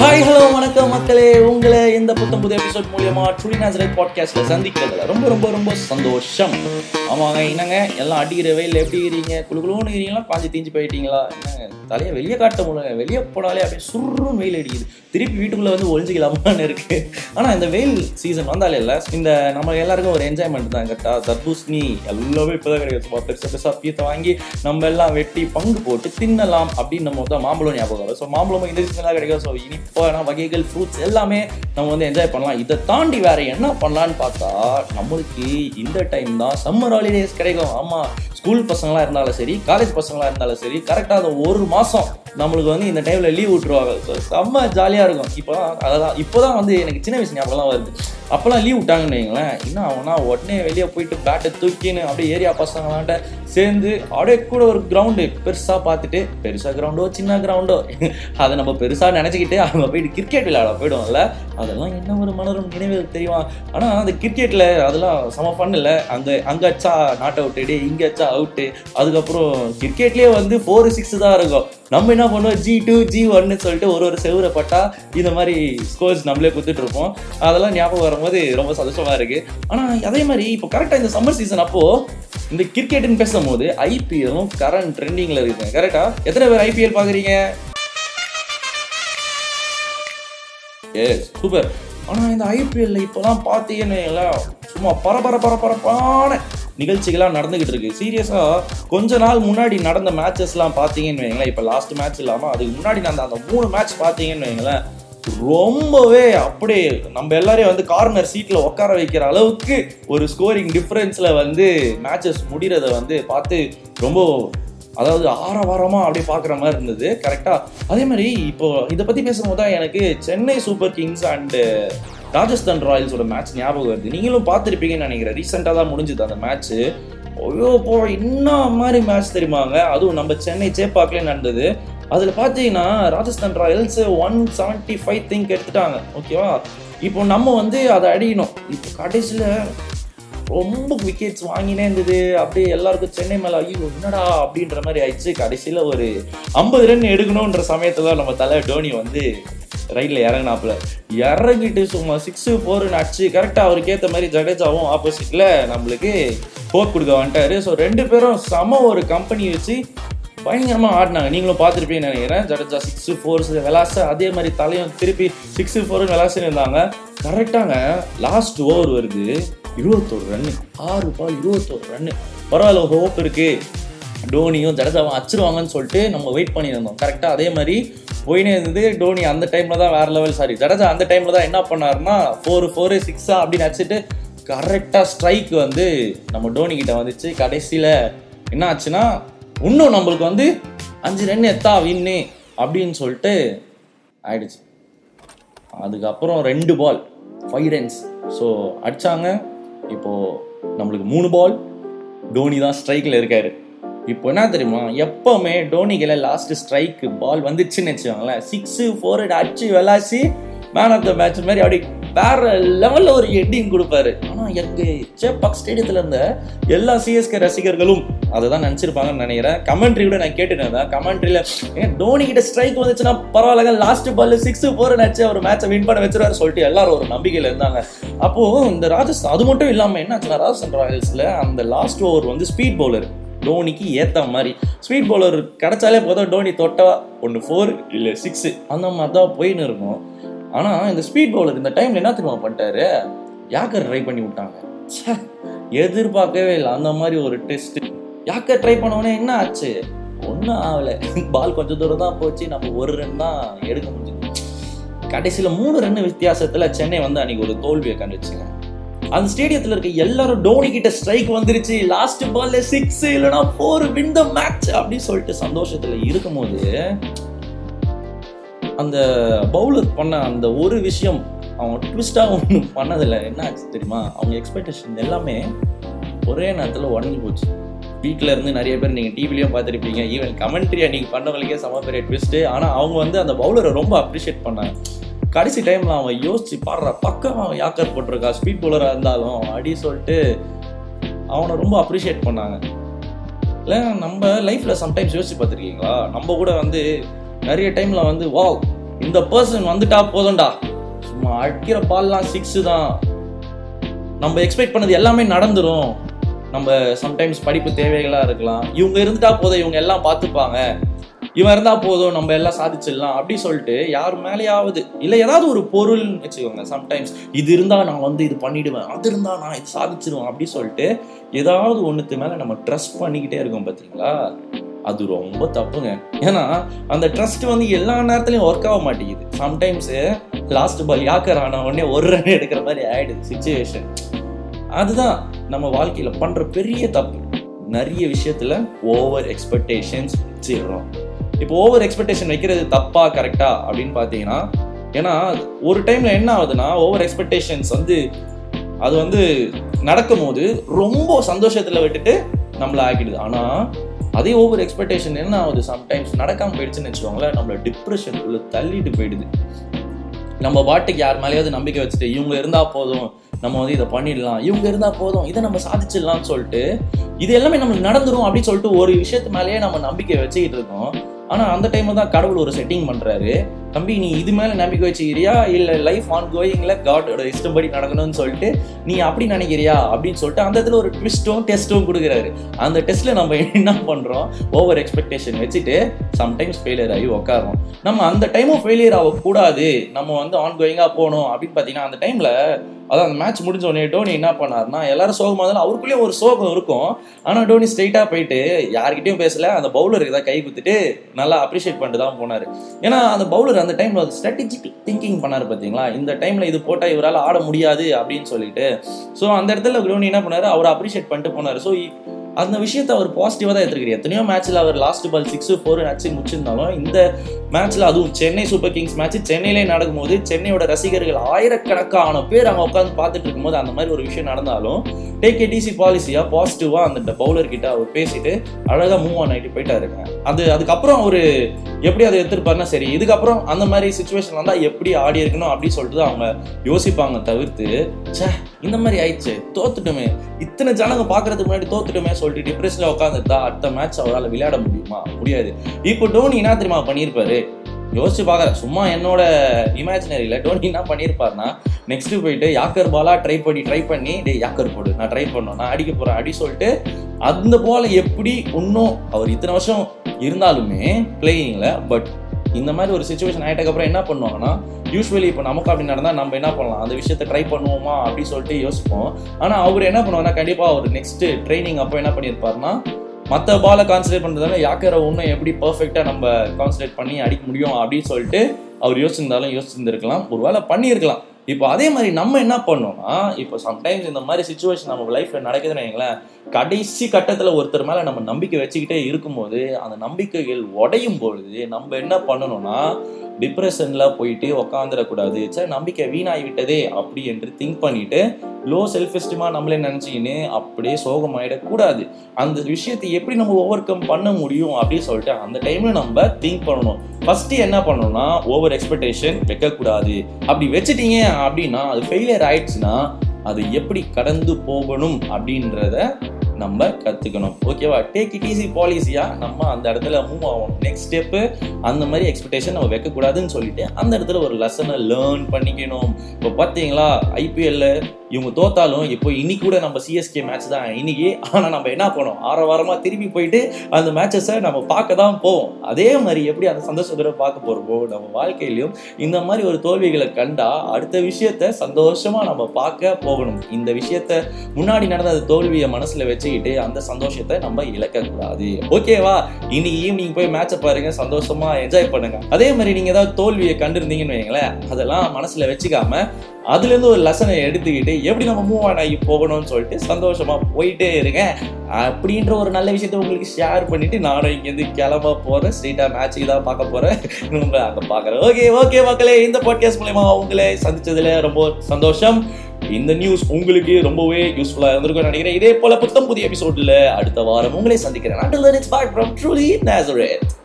Hi hello வணக்கம் மக்களே. உங்களை இந்த புத்தம் புது எபிசோட் மூலியமா ட்ரூலி நேச்சுரல் பாட்காஸ்ட்ல சந்திக்கிறதுல ரொம்ப ரொம்ப ரொம்ப சந்தோஷம். ஆமாங்க என்னங்க? எல்லாம் அடிக்கிற வெயில் எப்படி இருக்கிறீங்க? குழு குழுன்னு இருக்கிறீங்களா? பாஞ்சு தீஞ்சு போயிட்டீங்களா? என்னங்க? தலையை வெளியே காட்ட முடியல வெளியே போனாலே அப்படியே சுருன்னு வெயில் அடிக்குது. திருப்பி வீட்டுக்குள்ளே வந்து ஒழிஞ்சிக்கலாமான்னு இருக்கு. ஆனால் இந்த வெயில் சீசன் வந்தாலே இல்லை. இந்த நம்ம எல்லாருக்கும் ஒரு என்ஜாய்மெண்ட் தான். கரெக்டாக தர்பூசணி எல்லாமே இப்போதான் தான் சும்மா பெருசாக பெருசா பீத்தை வாங்கி நம்ம எல்லாம் வெட்டி பங்கு போட்டு தின்னலாம் அப்படின்னு நம்ம தான் மாம்பழம் ஞாபகம் வரும். ஸோ மாம்பழம் இந்த சீசனாக கிடைக்கும். ஸோ இனிப்பான வகைகள் ஃப்ரூட்ஸ் எல்லாமே நம்ம வந்து என்ஜாய் பண்ணலாம். இதை தாண்டி வேற என்ன பண்ணலான்னு பார்த்தா நம்மளுக்கு இந்த டைம் தான் சம்மர் ஹாலிடேஸ் கிடைக்கும். ஆமாம் ஸ்கூல் பசங்களாக இருந்தாலும் சரி காலேஜ் பசங்களாக இருந்தாலும் சரி கரெக்டாக அந்த ஒரு மாதம் நம்மளுக்கு வந்து இந்த டைமில் லீவ் விட்டுருவாங்க. ஸோ செம்ம ஜாலியாக இருக்கும். இப்போ அதான் இப்போதான் வந்து எனக்கு சின்ன வயசு ஞாபகம்லாம் வருது. அப்போல்லாம் லீவ் விட்டாங்கன்னு வைங்களேன் என்ன ஆகும்னா உடனே வெளியே போயிட்டு பேட்டை தூக்கின்னு அப்படியே ஏரியா பசங்களாண்ட சேர்ந்து அப்படியே கூட ஒரு கிரவுண்டு பெருசாக பார்த்துட்டு பெருசாக கிரவுண்டோ சின்ன கிரவுண்டோ அதை நம்ம பெருசாக நினச்சிக்கிட்டு அங்கே போயிட்டு கிரிக்கெட் விளையாட போயிடுவோம்ல. அதெல்லாம் என்ன ஒரு மலரும் நினைவு தெரியுமா? ஆனால் அந்த கிரிக்கெட்டில் அதெல்லாம் செம ஃபன் இல்லை. அங்கே அங்கே அச்சா நாட் அவுட்டு இங்கே அச்சா அவுட்டு அதுக்கப்புறம் கிரிக்கெட்லேயே வந்து ஃபோர் சிக்ஸ் தான் இருக்கும். நம்ம என்ன பண்ணுவோம்? ஜி டூ ஜி ஒன்னு சொல்லிட்டு ஒரு ஒரு செவ்வரை பட்டா இந்த மாதிரி ஸ்கோர்ஸ் நம்மளே கொடுத்துட்டு இருப்போம். அதெல்லாம் ஞாபகம் போது ரொம்ப சந்தோஷமா இருக்கு. ஆனால் அதே மாதிரி இப்போ கரெக்டாக இந்த சம்மர் சீசன் அப்போ இந்த கிரிக்கெட்னு பேசும்போது ஐபிஎல்லும் கரண்ட் ட்ரெண்டிங்ல இருக்கு கரெக்டா எத்தனை பேர் ஐபிஎல் பாக்குறீங்க எஸ் சூப்பர் ஆனால் இந்த ஐபிஎல்ல இப்போலாம் பார்த்தீங்கன்னு சும்மா பரபர பரபரப்பான நிகழ்ச்சிகள்லாம் நடந்துகிட்டு இருக்கு. சீரியஸாக கொஞ்ச நாள் முன்னாடி நடந்த மேட்சஸ்லாம் பார்த்தீங்கன்னு வைங்களேன் இப்போ லாஸ்ட் மேட்ச் இல்லாமல் அதுக்கு முன்னாடி நடந்த அந்த மூணு மேட்ச் பார்த்தீங்கன்னு வைங்களேன் ரொம்பவே அப்படியே நம்ம எல்லாரையும் வந்து கார்னர் சீட்டில் உட்கார வைக்கிற அளவுக்கு ஒரு ஸ்கோரிங் டிஃப்ரென்ஸில் வந்து மேட்சஸ் முடிகிறத வந்து பார்த்து ரொம்ப அதாவது ஆரவாரமாக அப்படியே பார்க்குற மாதிரி இருந்தது. கரெக்டாக அதே மாதிரி இப்போ இதை பற்றி பேசும்போது தான் எனக்கு Chennai Super Kings and Rajasthan ராயல்ஸோட match ஞாபகம் வருது. நீங்களும் பார்த்துருப்பீங்கன்னு நினைக்கிறேன். ரீசெண்டாக தான் முடிஞ்சுது அந்த மேட்ச்சு ஐயோ போ என்ன மாதிரி மேட்ச் தெரியுமாங்க அதுவும் நம்ம சென்னை சேப்பாக்கிலே நடந்தது. அதில் பார்த்தீங்கன்னா Rajasthan Royals one seventy five think எடுத்துட்டாங்க ஓகேவா இப்போ நம்ம வந்து அதை அடிக்கணும். இப்போ கடைசியில் ரொம்ப விக்கெட்ஸ் வாங்கினே இருந்தது. அப்படியே எல்லாருக்கும் சென்னை மேலே ஐயோ என்னடா? அப்படின்ற மாதிரி ஆயிடுச்சு. கடைசியில் ஒரு ஐம்பது ரன் எடுக்கணுன்ற சமயத்தில் நம்ம தலை டோனி வந்து ரைட்டில் இறங்கினாப்புல. இறங்கிட்டு சும்மா சிக்ஸு ஃபோர்னு அடிச்சு கரெக்டாக அவருக்கு ஏற்ற மாதிரி ஜடேஜாவும் ஆப்போசிட்டில் நம்மளுக்கு போர் கொடுக்க வந்துட்டாரு. ஸோ ரெண்டு பேரும் சம ஒரு கம்பெனி வச்சு பயங்கரமாக ஆடினாங்க. நீங்களும் பார்த்துருப்பீங்கன்னு நினைக்கிறேன். ஜடேஜா சிக்ஸு ஃபோர்ஸ் விளாச அதே மாதிரி தலையும் திருப்பி சிக்ஸு ஃபோரும் விளாசுன்னு இருந்தாங்க. கரெக்டாங்க லாஸ்ட் ஓவர் வருது. இருபத்தோரு ரன்னு ஆறு பால் இருபத்தோரு ரன்னு பரவாயில்ல ஹோப் இருக்குது டோனியும் ஜடேஜாவும் அச்சிருவாங்கன்னு சொல்லிட்டு நம்ம வெயிட் பண்ணியிருந்தோம். கரெக்டாக அதே மாதிரி போயினே இருந்தது. டோனி அந்த டைமில் தான் வேறு லெவல் சாரி ஜடேஜா அந்த டைமில் தான் என்ன பண்ணாருன்னா ஃபோர் ஃபோரு சிக்ஸா அப்படின்னு அடிச்சுட்டு கரெக்டாக ஸ்ட்ரைக் வந்து நம்ம டோனி கிட்ட வந்துச்சு. கடைசியில் என்ன ஆச்சுன்னா இன்னும் நம்மளுக்கு வந்து அஞ்சு ரன் எத்தா வின்னு அப்படின்னு சொல்லிட்டு ஆயிடுச்சு. அதுக்கப்புறம் ரெண்டு பால் ஃபைவ் ரன்ஸ் ஸோ அடிச்சாங்க. இப்போது நம்மளுக்கு மூணு பால் டோனி தான் ஸ்ட்ரைக்கில் இருக்கார். இப்போ என்ன தெரியுமா? எப்பவுமே டோனிக்கில் லாஸ்ட் ஸ்ட்ரைக்கு பால் வந்துச்சுன்னு வச்சுக்கோங்களேன். சிக்ஸு ஃபோர் அடிச்சு விளாசி மேன் ஆஃப் த மேட்ச் மாதிரி அப்படி வேற லெவலில் ஒரு எட்டிங் கொடுப்பாரு. ஆனால் எனக்கு சேப்பாக் ஸ்டேடியத்தில் இருந்த எல்லா சிஎஸ்கே ரசிகர்களும் அதை தான் நினச்சிருப்பாங்கன்னு நினைக்கிறேன். கமெண்ட்ரி கூட நான் கேட்டுட்டேன் இருந்தேன் கமெண்ட்ரியில் ஏன் டோனி கிட்ட ஸ்ட்ரைக் வந்துச்சுன்னா பரவாயில்ல லாஸ்ட் பால் சிக்ஸ் ஃபோர் நினச்சி அவர் மேட்சை வின் பண்ண வச்சிருவாரு சொல்லிட்டு எல்லாரும் ஒரு நம்பிக்கையில் இருந்தாங்க. அப்போ இந்த ராஜஸ்தான் அது மட்டும் இல்லாமல் என்ன ஆச்சுன்னா ராஜஸ்தான் ராயல்ஸில் அந்த லாஸ்ட் ஓவர் வந்து ஸ்பீட் பவுலர் டோனிக்கு ஏற்ற மாதிரி. ஸ்பீட் பவுலர் கிடைச்சாலே போதும் டோனி தொட்டா ஒன்று ஃபோர் இல்லை சிக்ஸு அந்த மாதிரி தான் போயின்னு இருக்கும் ஆனால் இந்த ஸ்பீட் பவுலர் இந்த டைமில் என்ன தெரியுமா பண்ணிட்டாரு? யாக்கர் ட்ரை பண்ணி விட்டாங்க. எதிர்பார்க்கவே இல்லை. அந்த மாதிரி ஒரு டெஸ்ட் யாக்கர் ட்ரை பண்ணவொடனே என்ன ஆச்சு? ஒன்றும் ஆகலை. பால் கொஞ்சம் தூரம் தான் போச்சு. நம்ம ஒரு ரன் தான் எடுக்க முடிஞ்சது. கடைசியில் மூணு ரன் வித்தியாசத்தில் சென்னை வந்து அன்னைக்கு ஒரு தோல்வியை கண்டுச்சுங்க. அந்த ஸ்டேடியத்தில் இருக்க எல்லாரும் டோனி கிட்ட ஸ்ட்ரைக் வந்துருச்சு. லாஸ்ட் பால்ல சிக்ஸ் இல்லைனா ஃபோர் வின் த மேட்ச் அப்படின்னு சொல்லிட்டு சந்தோஷத்துல இருக்கும்போது அந்த பவுலர் பண்ண அந்த ஒரு விஷயம் அவங்க ட்விஸ்டாக ஒன்றும் பண்ணதில்லை. என்ன ஆச்சு தெரியுமா? அவங்க எக்ஸ்பெக்டேஷன் எல்லாமே ஒரே நேரத்தில் உடஞ்சி போச்சு. வீட்டில் இருந்து நிறைய பேர் நீங்கள் டிவிலையும் பார்த்துருப்பீங்க. ஈவன் கமெண்ட்ரி அன்னைக்கு பண்ணவங்களுக்கே சம பெரிய ட்விஸ்ட்டு ஆனால் அவங்க வந்து அந்த பவுலரை ரொம்ப அப்ரிஷியேட் பண்ணாங்க. கடைசி டைமில் அவன் யோசிச்சு பாடுற பக்கம் அவன் யாக்கர் போட்டிருக்கா? ஸ்பீட் பவுலராக இருந்தாலும் அப்படி சொல்லிட்டு அவனை ரொம்ப அப்ரிஷியேட் பண்ணாங்க. இல்லை நம்ம லைஃப்பில் சம்டைம்ஸ் யோசிச்சு பார்த்துருக்கீங்களா? நம்ம கூட வந்து நிறைய டைமில் வந்து வா இந்த பர்சன் வந்துட்டா போதும்டா. சும்மா அடிக்கிற பால்லாம் சிக்ஸு தான். நம்ம எக்ஸ்பெக்ட் பண்ணது எல்லாமே நடந்துடும் நம்ம சம்டைம்ஸ் படிப்பு தேவைகளாக இருக்கலாம். இவங்க இருந்துட்டா போதும் இவங்க எல்லாம் பார்த்துப்பாங்க. இவன் இருந்தால் போதும் நம்ம எல்லாம் சாதிச்சிடலாம் அப்படி சொல்லிட்டு யார் மேலேயாவது இல்லை ஏதாவது ஒரு பொருள்னு வச்சுக்கோங்க சம்டைம்ஸ் இது இருந்தால் நான் வந்து இது பண்ணிடுவேன் அது இருந்தால் நான் இது சாதிச்சிருவேன் அப்படி சொல்லிட்டு ஏதாவது ஒன்றுத்து மேலே நம்ம ட்ரஸ்ட் பண்ணிக்கிட்டே இருக்கோம் பார்த்தீங்களா அது ரொம்ப தப்புங்க. ஏன்னா அந்த ட்ரஸ்ட் வந்து எல்லா நேரத்துலையும் ஒர்க் ஆக மாட்டேங்குது. சம்டைம்ஸ் லாஸ்ட் பால் யாக்கர் ஆன உடனே ஒரு ரன் எடுக்கிற மாதிரி ஆயிடுது சுச்சுவேஷன் அதுதான் நம்ம வாழ்க்கையில பண்ற பெரிய தப்பு. நிறைய விஷயத்துல ஓவர் எக்ஸ்பெக்டேஷன்ஸ் வச்சிடுறோம். இப்போ ஓவர் எக்ஸ்பெக்டேஷன் வைக்கிறது தப்பா கரெக்டா அப்படின்னு பார்த்தீங்கன்னா ஏன்னா ஒரு டைம்ல என்ன ஆகுதுன்னா ஓவர் எக்ஸ்பெக்டேஷன்ஸ் வந்து அது வந்து நடக்கும்போது ரொம்ப சந்தோஷத்துல விட்டுட்டு நம்மள ஆக்கிடுது. ஆனா அதே ஓவர் எக்ஸ்பெக்டேஷன் என்ன ஆகுது? சம்டைம்ஸ் நடக்காம போயிடுச்சுன்னு வச்சுக்கோங்களேன் நம்மளை டிப்ரெஷன் உள்ள தள்ளிட்டு போயிடுது. நம்ம பாட்டுக்கு யார் மேலேயாவது நம்பிக்கை வச்சுட்டு இவங்க இருந்தால் போதும் நம்ம வந்து இதை பண்ணிடலாம் இவங்க இருந்தால் போதும் இதை நம்ம சாதிச்சிடலாம்னு சொல்லிட்டு இது எல்லாமே நம்மளுக்கு நடந்துரும் அப்படின்னு சொல்லிட்டு ஒரு விஷயத்து மேலேயே நம்ம நம்பிக்கை வச்சுக்கிட்டு இருக்கோம். ஆனால் அந்த டைமில் தான் கடவுள் ஒரு செட்டிங் பண்ணுறாரு தம்பி நீ இது மேலே நம்பிக்கை வச்சுக்கிறியா? இல்லை லைஃப் ஆன் கோயிங்கில் காடோட இஷ்டப்படி நடக்கணும்னு சொல்லிட்டு நீ அப்படி நினைக்கிறியா? அப்படின்னு சொல்லிட்டு அந்த இடத்துல ஒரு ட்விஸ்ட்டும் டெஸ்ட்டும் கொடுக்குறாரு. அந்த டெஸ்ட்டில் நம்ம என்ன பண்ணுறோம் ஓவர் எக்ஸ்பெக்டேஷன் வச்சுட்டு சம்டைம்ஸ் ஃபெயிலியர் ஆகி உட்காரோம் நம்ம அந்த டைமும் ஃபெயிலியர் ஆகக்கூடாது. நம்ம வந்து ஆன் கோயிங்காக போகணும் அப்படின்னு பார்த்தீங்கன்னா அந்த டைமில் அதான் அந்த மேட்ச் முடிஞ்ச உடனே டோனி என்ன பண்ணாருன்னா எல்லாரும் சோகமாக இருந்தாலும் அவருக்குள்ளேயும் ஒரு சோகம் இருக்கும். ஆனால் டோனி ஸ்ட்ரைட்டாக போயிட்டு யார்கிட்டையும் பேசல. அந்த பவுலருக்கு தான் கை குத்துட்டு நல்லா அப்ரிஷியேட் பண்ணிட்டு தான் போனார். ஏன்னா அந்த பவுலர் அந்த டைம்ல ஸ்ட்ராட்டஜிக் திங்கிங் பண்ணார் பார்த்தீங்களா இந்த டைமில் இது போட்டால் இவரால் ஆட முடியாது அப்படின்னு சொல்லிட்டு. ஸோ அந்த இடத்துல டோனி என்ன பண்ணார்? அவரை அப்ரிஷியேட் பண்ணிட்டு போனார். ஸோ அந்த விஷயத்தை அவர் பாசிட்டிவாக தான் எடுத்துக்கிறார் எத்தனையோ மேட்ச்சில் அவர் லாஸ்ட் பால் சிக்ஸ் ஃபோர் அடிச்சு முடிச்சிருந்தாலும் இந்த மேட்ச்ல அதுவும் சென்னை சூப்பர் கிங்ஸ் மேட்ச் சென்னையிலே நடக்கும்போது சென்னையோட ரசிகர்கள் ஆயிரக்கணக்கான பேர் அங்கே உட்காந்து பார்த்துட்டு இருக்கும்போது அந்த மாதிரி ஒரு விஷயம் நடந்தாலும் டேக் டிசி பாலிசியா பாசிட்டிவா அந்த பவுலர் கிட்ட அவர் பேசிட்டு அழகா மூவ் ஆன் ஆகிட்டு போயிட்டாருங்க அது அதுக்கப்புறம் அவரு எப்படி அதை எடுத்துருப்பாருன்னா சரி இதுக்கப்புறம் அந்த மாதிரி சுச்சுவேஷன் வந்தா எப்படி ஆடி இருக்கணும் அப்படின்னு சொல்லிட்டு தான் அவங்க யோசிப்பாங்க தவிர்த்து ச்சே இந்த மாதிரி ஆயிடுச்சு தோத்துட்டுமே இத்தனை ஜனங்க பாக்குறதுக்கு முன்னாடி தோத்துட்டுமே சொல்லிட்டு டிப்ரெஷன்ல உட்காந்துருந்தா அடுத்த மேட்ச் அவரால் விளையாட முடியுமா? முடியாது. இப்போ டோனி என்ன தெரியுமா பண்ணியிருப்பாரு? யோசிச்சு பார்க்குற சும்மா என்னோட இமேஜினரியில் டோனி என்ன பண்ணியிருப்பாருன்னா நெக்ஸ்ட் போயிட்டு யாக்கர் பாலா ட்ரை பண்ணி ட்ரை பண்ணி டே யாக்கர் போடு நான் ட்ரை பண்ணோம் நான் அடிக்க போகிறேன் அடி சொல்லிட்டு அந்த போல எப்படி இன்னும் அவர் இத்தனை வருஷம் இருந்தாலுமே பிளேயிங்கில் பட் இந்த மாதிரி ஒரு சுச்சுவேஷன் ஆகிட்டக்கப்புறம் என்ன பண்ணுவாங்கன்னா யூஸ்வலி இப்போ நமக்கு அப்படி நடந்தால் நம்ம என்ன பண்ணலாம்? அந்த விஷயத்தை ட்ரை பண்ணுவோமா? அப்படின்னு சொல்லிட்டு யோசிப்போம். ஆனால் அவர் என்ன பண்ணுவாங்கன்னா கண்டிப்பாக அவர் நெக்ஸ்ட் ட்ரைனிங் அப்போ என்ன பண்ணியிருப்பாருன்னா மற்ற பாலை கான்சன்ட்ரேட் பண்ணுறதால யாக்கரை ஒன்றும் எப்படி பர்ஃபெக்டாக நம்ம கான்சன்ட்ரேட் பண்ணி அடிக்க முடியும் அப்படின்னு சொல்லிட்டு அவர் யோசிச்சிருந்தாலும் யோசிச்சிருந்துருக்கலாம். ஒரு வேலை பண்ணியிருக்கலாம். இப்போ அதே மாதிரி நம்ம என்ன பண்ணோம்னா இப்போ சம்டைம்ஸ் இந்த மாதிரி சுச்சுவேஷன் நம்ம லைஃப்ல நடக்குதுன்னு வைங்களேன் கடைசி கட்டத்தில் ஒருத்தர் மேலே நம்ம நம்பிக்கை வச்சுக்கிட்டே இருக்கும்போது அந்த நம்பிக்கைகள் உடையும் பொழுது நம்ம என்ன பண்ணணும்னா டிப்ரெஷனில் போயிட்டு உக்காந்துடக்கூடாது. சார் நம்பிக்கை வீணாகிவிட்டதே அப்படி என்று திங்க் பண்ணிட்டு லோ செல்ஃப் எஸ்டிமாக நம்மளே நினச்சிக்கின்னு அப்படியே சோகமாயிடக்கூடாது. அந்த விஷயத்தை எப்படி நம்ம ஓவர் கம் பண்ண முடியும் அப்படின்னு சொல்லிட்டு அந்த டைம்ல நம்ம திங்க் பண்ணணும். ஃபர்ஸ்ட் என்ன பண்ணணும்னா ஓவர் எக்ஸ்பெக்டேஷன் வைக்கக்கூடாது. அப்படி வச்சுட்டீங்க அப்படின்னா அது ஃபெயிலியர் ஆயிடுச்சுன்னா அது எப்படி கடந்து போகணும் அப்படின்றத நம்ம கற்றுக்கணும் ஓகேவா டேக் இட் ஈஸி பாலிசியா நம்ம அந்த இடத்துல மூவ் ஆகணும். நெக்ஸ்ட் ஸ்டெப்பு அந்த மாதிரி எக்ஸ்பெக்டேஷன் நம்ம வைக்கக்கூடாதுன்னு சொல்லிட்டு அந்த இடத்துல ஒரு லெசனை லேர்ன் பண்ணிக்கணும். இப்போ பார்த்தீங்களா ஐபிஎல்ல இவங்க தோத்தாலும் இப்போ இன்னைக்கு கூட நம்ம சிஎஸ்கே மேட்ச் தான். இன்னைக்கு ஆனால் நம்ம என்ன பண்ணோம்? ஆற வாரமாக திருப்பி போயிட்டு அந்த மேட்சஸை நம்ம பார்க்க தான் போவோம். அதே மாதிரி எப்படி அந்த சந்தோஷத்தோட பார்க்க போகிறோமோ நம்ம வாழ்க்கையிலையும் இந்த மாதிரி ஒரு தோல்விகளை கண்டா அடுத்த விஷயத்த சந்தோஷமா நம்ம பார்க்க போகணும். இந்த விஷயத்த முன்னாடி நடந்த அந்த தோல்வியை மனசுல பேசிக்கிட்டு அந்த சந்தோஷத்தை நம்ம இழக்கக்கூடாது. ஓகேவா இன்னைக்கு ஈவினிங் போய் மேட்சை பாருங்க சந்தோஷமா என்ஜாய் பண்ணுங்க. அதே மாதிரி நீங்க ஏதாவது தோல்வியை கண்டிருந்தீங்கன்னு வைங்களேன் அதெல்லாம் மனசுல வச்சுக்காம அதுல இருந்து ஒரு லெசனை எடுத்துக்கிட்டு எப்படி நம்ம மூவ் ஆன் ஆகி போகணும்னு சொல்லிட்டு சந்தோஷமா போயிட்டே இருங்க. அப்படின்ற ஒரு நல்ல விஷயத்த உங்களுக்கு ஷேர் பண்ணிட்டு நானும் இங்கேருந்து கிளம்ப போறேன். ஸ்ட்ரீட்டா மேட்சுக்கு தான் பார்க்க போறேன். நம்ம அங்கே பாக்குறேன் ஓகே ஓகே மக்களே இந்த பாட்காஸ்ட் மூலயமா உங்களை சந்திச்சதுல ரொம்ப சந்தோஷம். இந்த நியூஸ் உங்களுக்கு ரொம்பவே யூஸ்ஃபுல்லா இருந்திருக்கும் நினைக்கிறேன் இதே போல புத்தம் புதிய எபிசோட்ல அடுத்த வாரம் உங்களை சந்திக்கிறேன் Until then, it's bye.